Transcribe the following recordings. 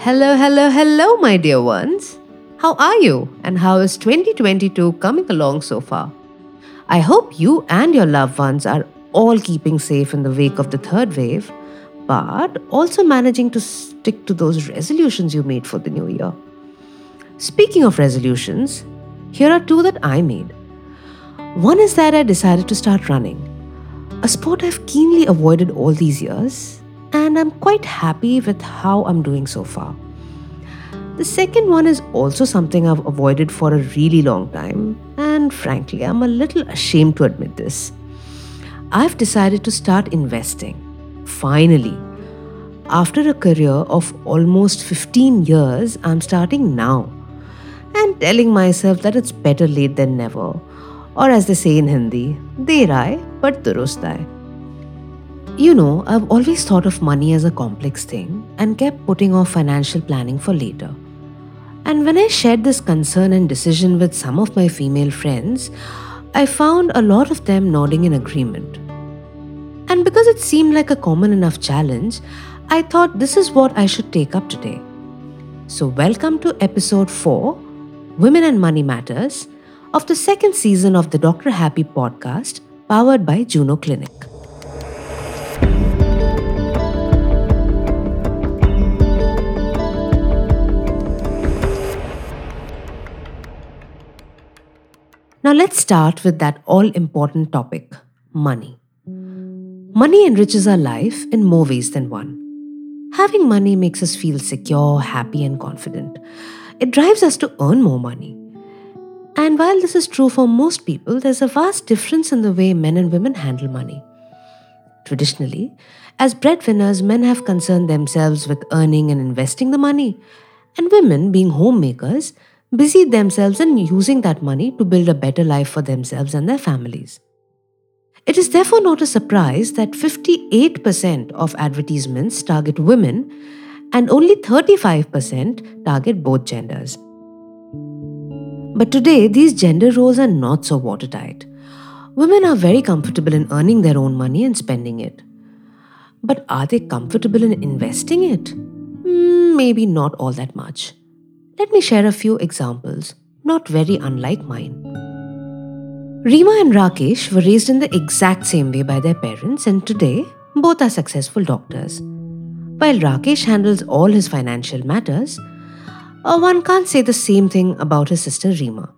Hello, hello, hello, my dear ones. How are you? And how is 2022 coming along so far? I hope you and your loved ones are all keeping safe in the wake of the third wave, but also managing to stick to those resolutions you made for the new year. Speaking of resolutions, here are two that I made. One is that I decided to start running, a sport I've keenly avoided all these years, and I'm quite happy with how I'm doing so far. The second one is also something I've avoided for a really long time, and frankly, I'm a little ashamed to admit this. I've decided to start investing. Finally. After a career of almost 15 years, I'm starting now and telling myself that it's better late than never. Or as they say in Hindi, der aaye, but aaye. You know, I've always thought of money as a complex thing and kept putting off financial planning for later. And when I shared this concern and decision with some of my female friends, I found a lot of them nodding in agreement. And because it seemed like a common enough challenge, I thought this is what I should take up today. So, welcome to episode 4 Women and Money Matters of the second season of the Dr. Happy podcast powered by Juno Clinic. Now, let's start with that all important topic money. Money enriches our life in more ways than one. Having money makes us feel secure, happy, and confident. It drives us to earn more money. And while this is true for most people, there's a vast difference in the way men and women handle money. Traditionally, as breadwinners, men have concerned themselves with earning and investing the money, and women, being homemakers, busied themselves in using that money to build a better life for themselves and their families. It is therefore not a surprise that 58% of advertisements target women and only 35% target both genders. But today, these gender roles are not so watertight. Women are very comfortable in earning their own money and spending it. But are they comfortable in investing it? Mm, maybe not all that much. Let me share a few examples, not very unlike mine. Rima and Rakesh were raised in the exact same way by their parents, and today both are successful doctors. While Rakesh handles all his financial matters, uh, one can't say the same thing about his sister Rima.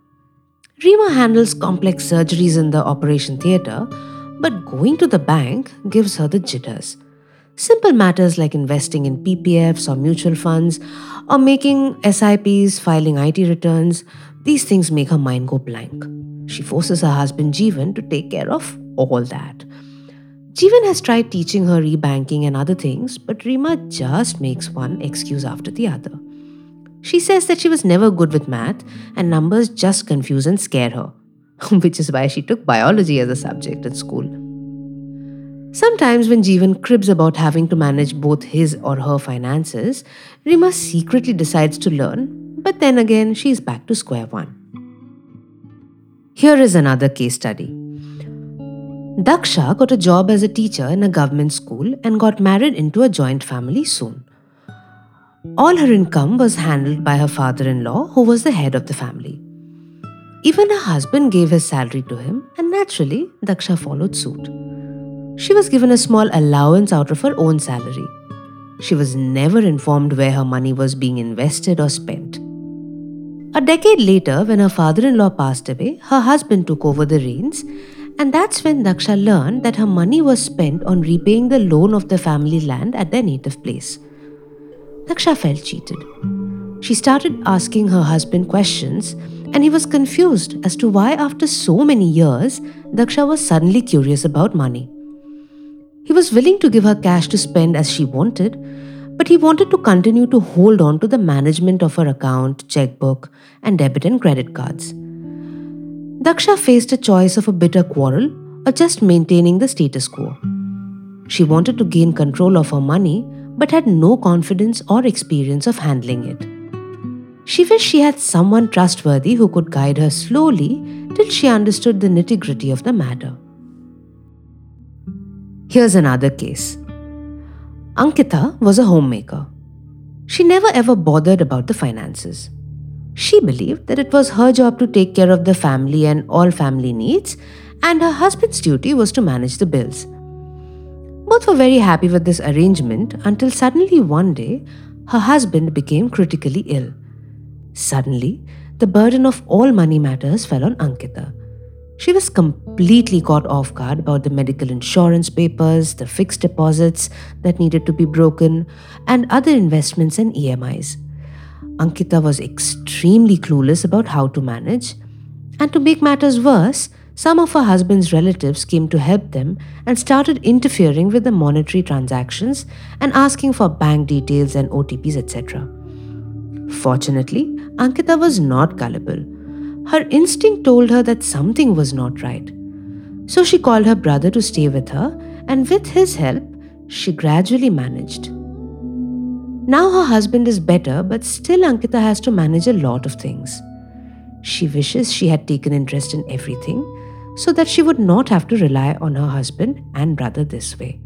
Rima handles complex surgeries in the operation theatre, but going to the bank gives her the jitters. Simple matters like investing in PPFs or mutual funds or making SIPs, filing IT returns, these things make her mind go blank. She forces her husband Jeevan to take care of all that. Jeevan has tried teaching her rebanking and other things, but Rima just makes one excuse after the other. She says that she was never good with math and numbers just confuse and scare her, which is why she took biology as a subject at school. Sometimes, when Jeevan cribs about having to manage both his or her finances, Rima secretly decides to learn, but then again, she's back to square one. Here is another case study. Daksha got a job as a teacher in a government school and got married into a joint family soon. All her income was handled by her father in law, who was the head of the family. Even her husband gave his salary to him, and naturally, Daksha followed suit. She was given a small allowance out of her own salary. She was never informed where her money was being invested or spent. A decade later, when her father in law passed away, her husband took over the reins, and that's when Daksha learned that her money was spent on repaying the loan of the family land at their native place. Daksha felt cheated. She started asking her husband questions, and he was confused as to why, after so many years, Daksha was suddenly curious about money. He was willing to give her cash to spend as she wanted, but he wanted to continue to hold on to the management of her account, checkbook, and debit and credit cards. Daksha faced a choice of a bitter quarrel or just maintaining the status quo. She wanted to gain control of her money but had no confidence or experience of handling it. She wished she had someone trustworthy who could guide her slowly till she understood the nitty gritty of the matter. Here's another case. Ankita was a homemaker. She never ever bothered about the finances. She believed that it was her job to take care of the family and all family needs, and her husband's duty was to manage the bills. Both were very happy with this arrangement until suddenly one day her husband became critically ill. Suddenly, the burden of all money matters fell on Ankita. She was completely caught off guard about the medical insurance papers, the fixed deposits that needed to be broken, and other investments and EMIs. Ankita was extremely clueless about how to manage, and to make matters worse, some of her husband's relatives came to help them and started interfering with the monetary transactions and asking for bank details and OTPs, etc. Fortunately, Ankita was not gullible. Her instinct told her that something was not right. So she called her brother to stay with her, and with his help, she gradually managed. Now her husband is better, but still Ankita has to manage a lot of things. She wishes she had taken interest in everything so that she would not have to rely on her husband and brother this way.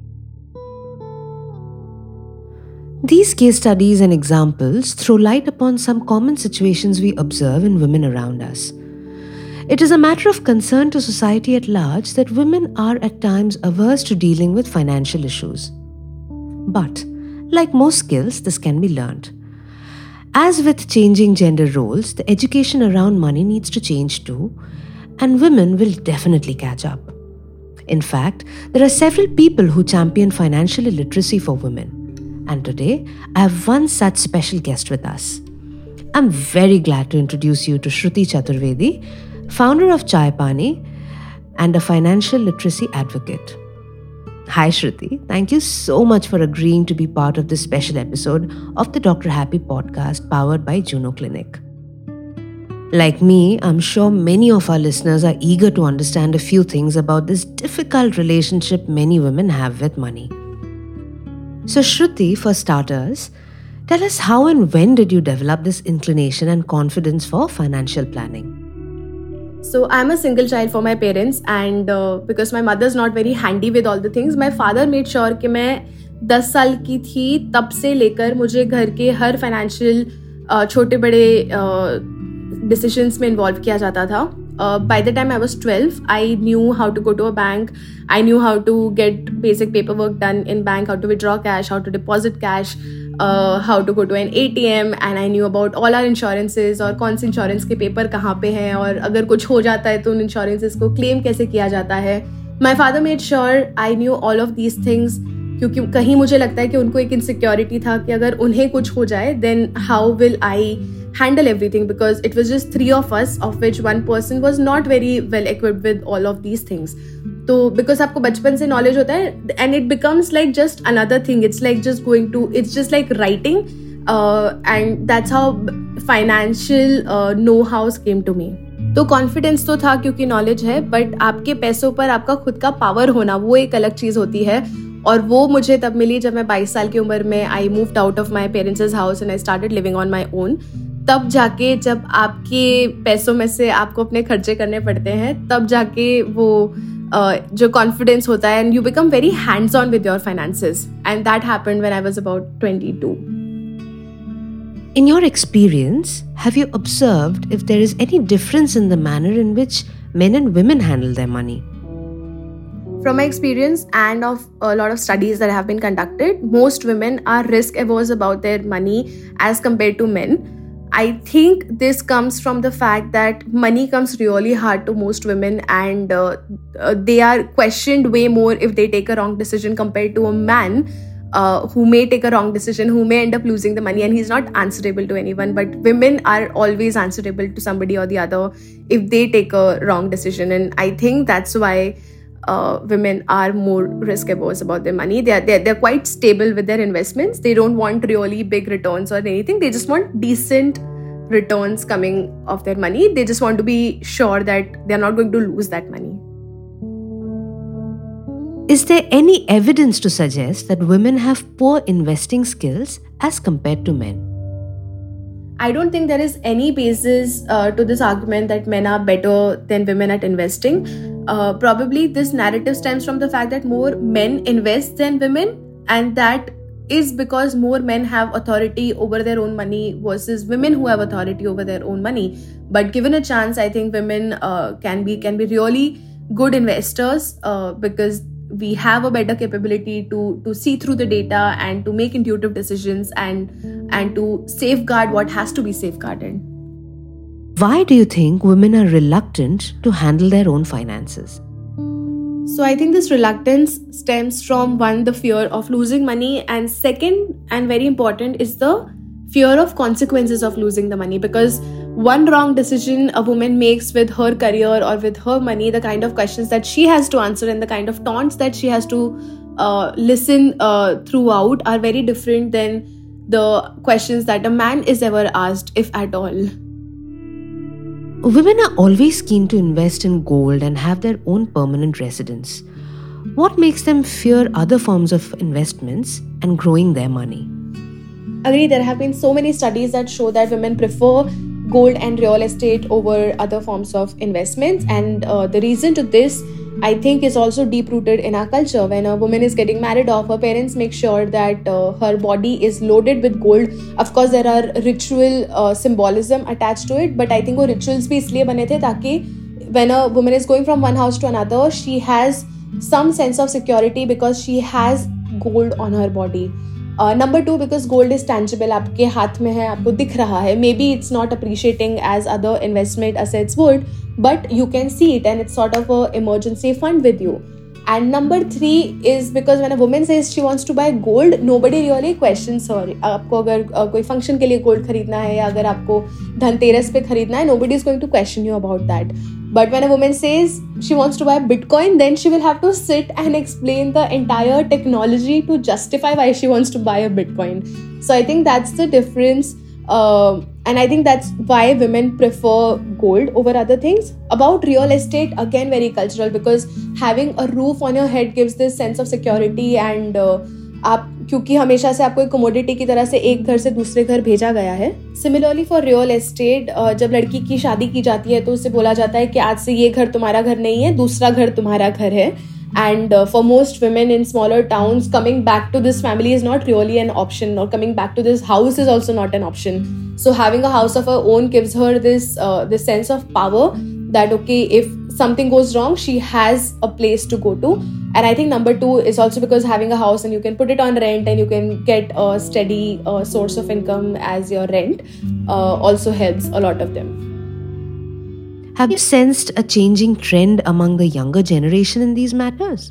These case studies and examples throw light upon some common situations we observe in women around us. It is a matter of concern to society at large that women are at times averse to dealing with financial issues. But, like most skills, this can be learned. As with changing gender roles, the education around money needs to change too, and women will definitely catch up. In fact, there are several people who champion financial illiteracy for women. And today, I have one such special guest with us. I'm very glad to introduce you to Shruti Chaturvedi, founder of ChaiPaani and a financial literacy advocate. Hi, Shruti. Thank you so much for agreeing to be part of this special episode of the Dr. Happy podcast powered by Juno Clinic. Like me, I'm sure many of our listeners are eager to understand a few things about this difficult relationship many women have with money. So, Shruti, for starters, tell us how and when did you develop this inclination and confidence for financial planning? So, I'm a single child for my parents, and uh, because my mother's not very handy with all the things, my father made sure कि मैं 10 साल की थी तब से लेकर मुझे घर के हर फाइनेंशियल छोटे बड़े डिसीजंस में इन्वॉल्व किया जाता था by the time I was 12, I knew how to go to a bank. I knew how to get basic paperwork done in bank, how to withdraw cash, how to deposit cash, uh, how to go to an ATM, and I knew about all our insurances और कौन से insurance के paper कहाँ पे हैं और अगर कुछ हो जाता है तो उन इंश्योरेंसेस को क्लेम कैसे किया जाता है my father made sure I knew all of these things क्योंकि कहीं मुझे लगता है कि उनको एक इनसिक्योरिटी था कि अगर उन्हें कुछ हो जाए then how will I handle everything because it was just three of us, of which one person was not very well equipped with all of these things. तो बिकॉज़ आपको बचपन से नॉलेज होता है and it becomes like just another thing it's like just going to it's just like writing and that's how financial know how's came to me तो confidence तो था क्योंकि नॉलेज है बट आपके पैसों पर आपका खुद का पावर होना, वो एक अलग चीज़ होती है। और वो मुझे तब मिली जब मैं 22 साल की उम्र में I move out of my parents house and I started living on my own तब जाके जब आपके पैसों में से आपको अपने खर्चे करने पड़ते हैं तब जाके वो uh, जो कॉन्फिडेंस होता है and you become very hands on with your finances and that happened when I was about 22 In your experience, have you observed if there is any difference in the manner in which men and women handle their money? From my experience and of a lot of studies that have been conducted, most women are risk averse about their money as compared to men. I think this comes from the fact that money comes really hard to most women, and uh, uh, they are questioned way more if they take a wrong decision compared to a man. Uh, who may take a wrong decision, who may end up losing the money, and he's not answerable to anyone. But women are always answerable to somebody or the other if they take a wrong decision. And I think that's why uh, women are more risk averse about their money. They are they're, they're quite stable with their investments. They don't want really big returns or anything. They just want decent returns coming of their money. They just want to be sure that they're not going to lose that money. Is there any evidence to suggest that women have poor investing skills as compared to men? I don't think there is any basis uh, to this argument that men are better than women at investing. Uh, probably this narrative stems from the fact that more men invest than women, and that is because more men have authority over their own money versus women who have authority over their own money. But given a chance i think women uh, can be can be really good investors uh, because we have a better capability to to see through the data and to make intuitive decisions and and to safeguard what has to be safeguarded why do you think women are reluctant to handle their own finances so I think this reluctance stems from one, the fear of losing money, and second, and very important, is the fear of consequences of losing the money because one wrong decision a woman makes with her career or with her money, the kind of questions that she has to answer and the kind of taunts that she has to uh, listen uh, throughout are very different than the questions that a man is ever asked, if at all. Women are always keen to invest in gold and have their own permanent residence. What makes them fear other forms of investments and growing their money? Agree, there have been so many studies that show that women prefer gold and real estate over other forms of investments, and uh, the reason to this I think is also deep rooted in our culture. When a woman is getting married off, her parents make sure that uh, her body is loaded with gold. Of course, there are ritual uh, symbolism attached to it, but I think वो rituals भी इसलिए बने थे ताकि when a woman is going from one house to another, she has some sense of security because she has gold on her body. Number two because gold is tangible आपके हाथ में है, आपको दिख रहा है। Maybe it's not appreciating as other investment as assets would but you can see it and it's sort of a emergency fund with you and number three is because मैंने a say is she wants to buy gold nobody really question sorry आपको अगर कोई function के लिए gold खरीदना है या अगर आपको धनतेरस पे खरीदना है nobody is going to question you about that but when a woman says she wants to buy bitcoin then she will have to sit and explain the entire technology to justify why she wants to buy a bitcoin. So i think that's the difference uh, and i think that's why women prefer gold over other things. About real estate again very cultural because having a roof on your head gives this sense of security and uh, आप, क्योंकि हमेशा से आपको एक commodity की तरह से एक घर से दूसरे घर भेजा गया है। सिमिलरली फॉर रियल एस्टेट जब लड़की की शादी की जाती है तो उसे बोला जाता है कि आज से ये घर तुम्हारा घर नहीं है, दूसरा घर तुम्हारा घर है। And for most women in smaller town coming back to this family is not really an option और coming back to this house is also not an option so having a house of our own gives her this this sense of power that okay if something goes wrong she has a place to go to and i think number two is also because having a house and you can put it on rent and you can get a steady uh, source of income as your rent uh, also helps a lot of them have you sensed a changing trend among the younger generation in these matters?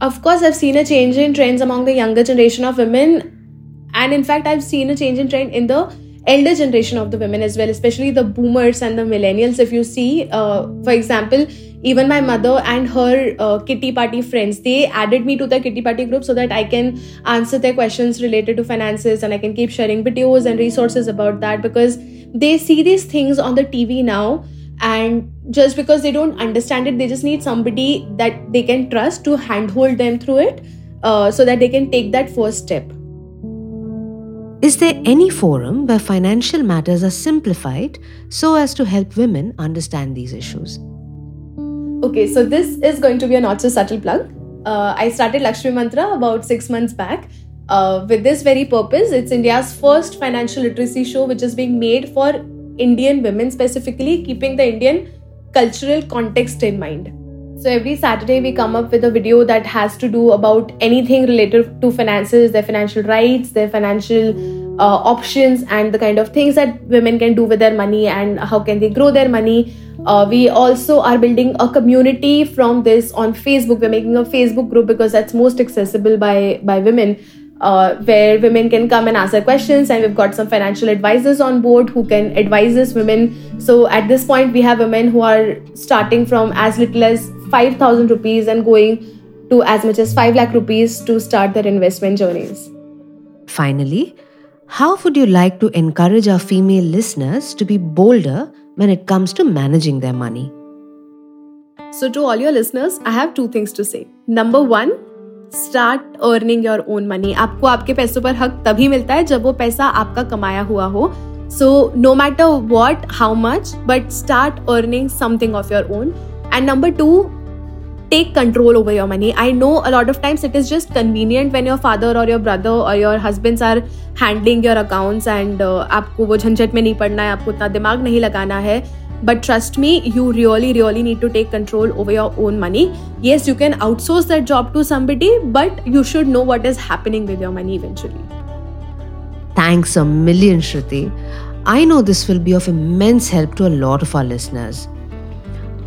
Of course, I've seen a change in trends among the younger generation of women. And in fact, I've seen a change in trend in the elder generation of the women as well, especially the boomers and the millennials. If you see, uh, for example, even my mother and her uh, kitty party friends they added me to the kitty party group so that i can answer their questions related to finances and i can keep sharing videos and resources about that because they see these things on the tv now and just because they don't understand it they just need somebody that they can trust to handhold them through it uh, so that they can take that first step is there any forum where financial matters are simplified so as to help women understand these issues? Okay so this is going to be a not so subtle plug. Uh, i started lakshmi mantra about six months back. Uh, with this very purpose it's india's first financial literacy show which is being made for Indian women specifically, keeping the Indian cultural context in mind. So every Saturday we come up with a video that has to do about anything related to finances, their financial rights, their financial uh, options, and the kind of things that women can do with their money and how can they grow their money. Uh, we also are building a community from this on Facebook. We're making a Facebook group because that's most accessible by by women uh, where women can come and ask their questions and we've got some financial advisors on board who can advise us women so at this point we have women who are starting from as little as 5000 rupees and going to as much as 5 lakh rupees to start their investment journeys finally how would you like to encourage our female listeners to be bolder when it comes to managing their money so to all your listeners i have two things to say number 1 start earning your own money आपको आपके पैसों पर हक तभी मिलता है जब वो पैसा आपका कमाया हुआ हो so no matter what how much but start earning something of your own and number to take control over your money I know a of times it is just convenient when your father और your brother और your husband are handling your accounts and आपको वो झंझट में नहीं पड़ना है, आपको उतना दिमाग नहीं लगाना है. But trust me you really really need to take control over your own money yes you can outsource that job to somebody but you should know what is happening with your money eventually thanks a million Shruti I know this will be of immense help to a lot of our listeners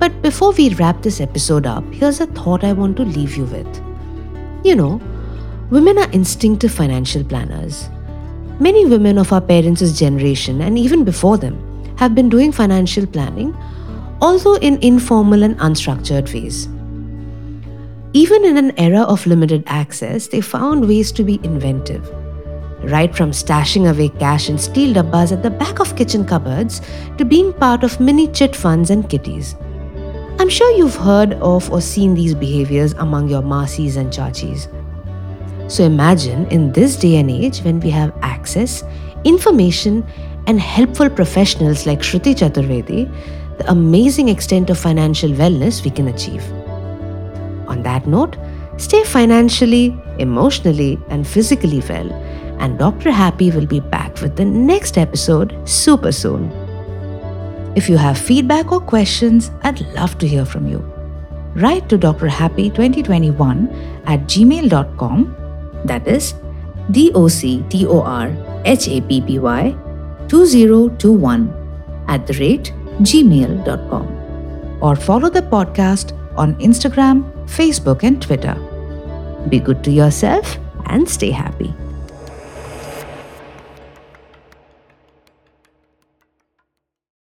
But before we wrap this episode up, here's a thought I want to leave you with. You know, women are instinctive financial planners. Many women of our parents' generation and even before them have been doing financial planning, although in informal and unstructured ways. Even in an era of limited access, they found ways to be inventive right from stashing away cash in steel dabbas at the back of kitchen cupboards to being part of mini chit funds and kitties. I'm sure you've heard of or seen these behaviors among your masis and chachis. So imagine in this day and age when we have access, information, and helpful professionals like Shruti Chaturvedi, the amazing extent of financial wellness we can achieve. On that note, stay financially, emotionally, and physically well and Dr. Happy will be back with the next episode super soon. If you have feedback or questions, I'd love to hear from you. Write to Dr. Happy 2021 at gmail.com. That is D O C T O R H A P P Y 2021 at the rate gmail.com. Or follow the podcast on Instagram, Facebook, and Twitter. Be good to yourself and stay happy.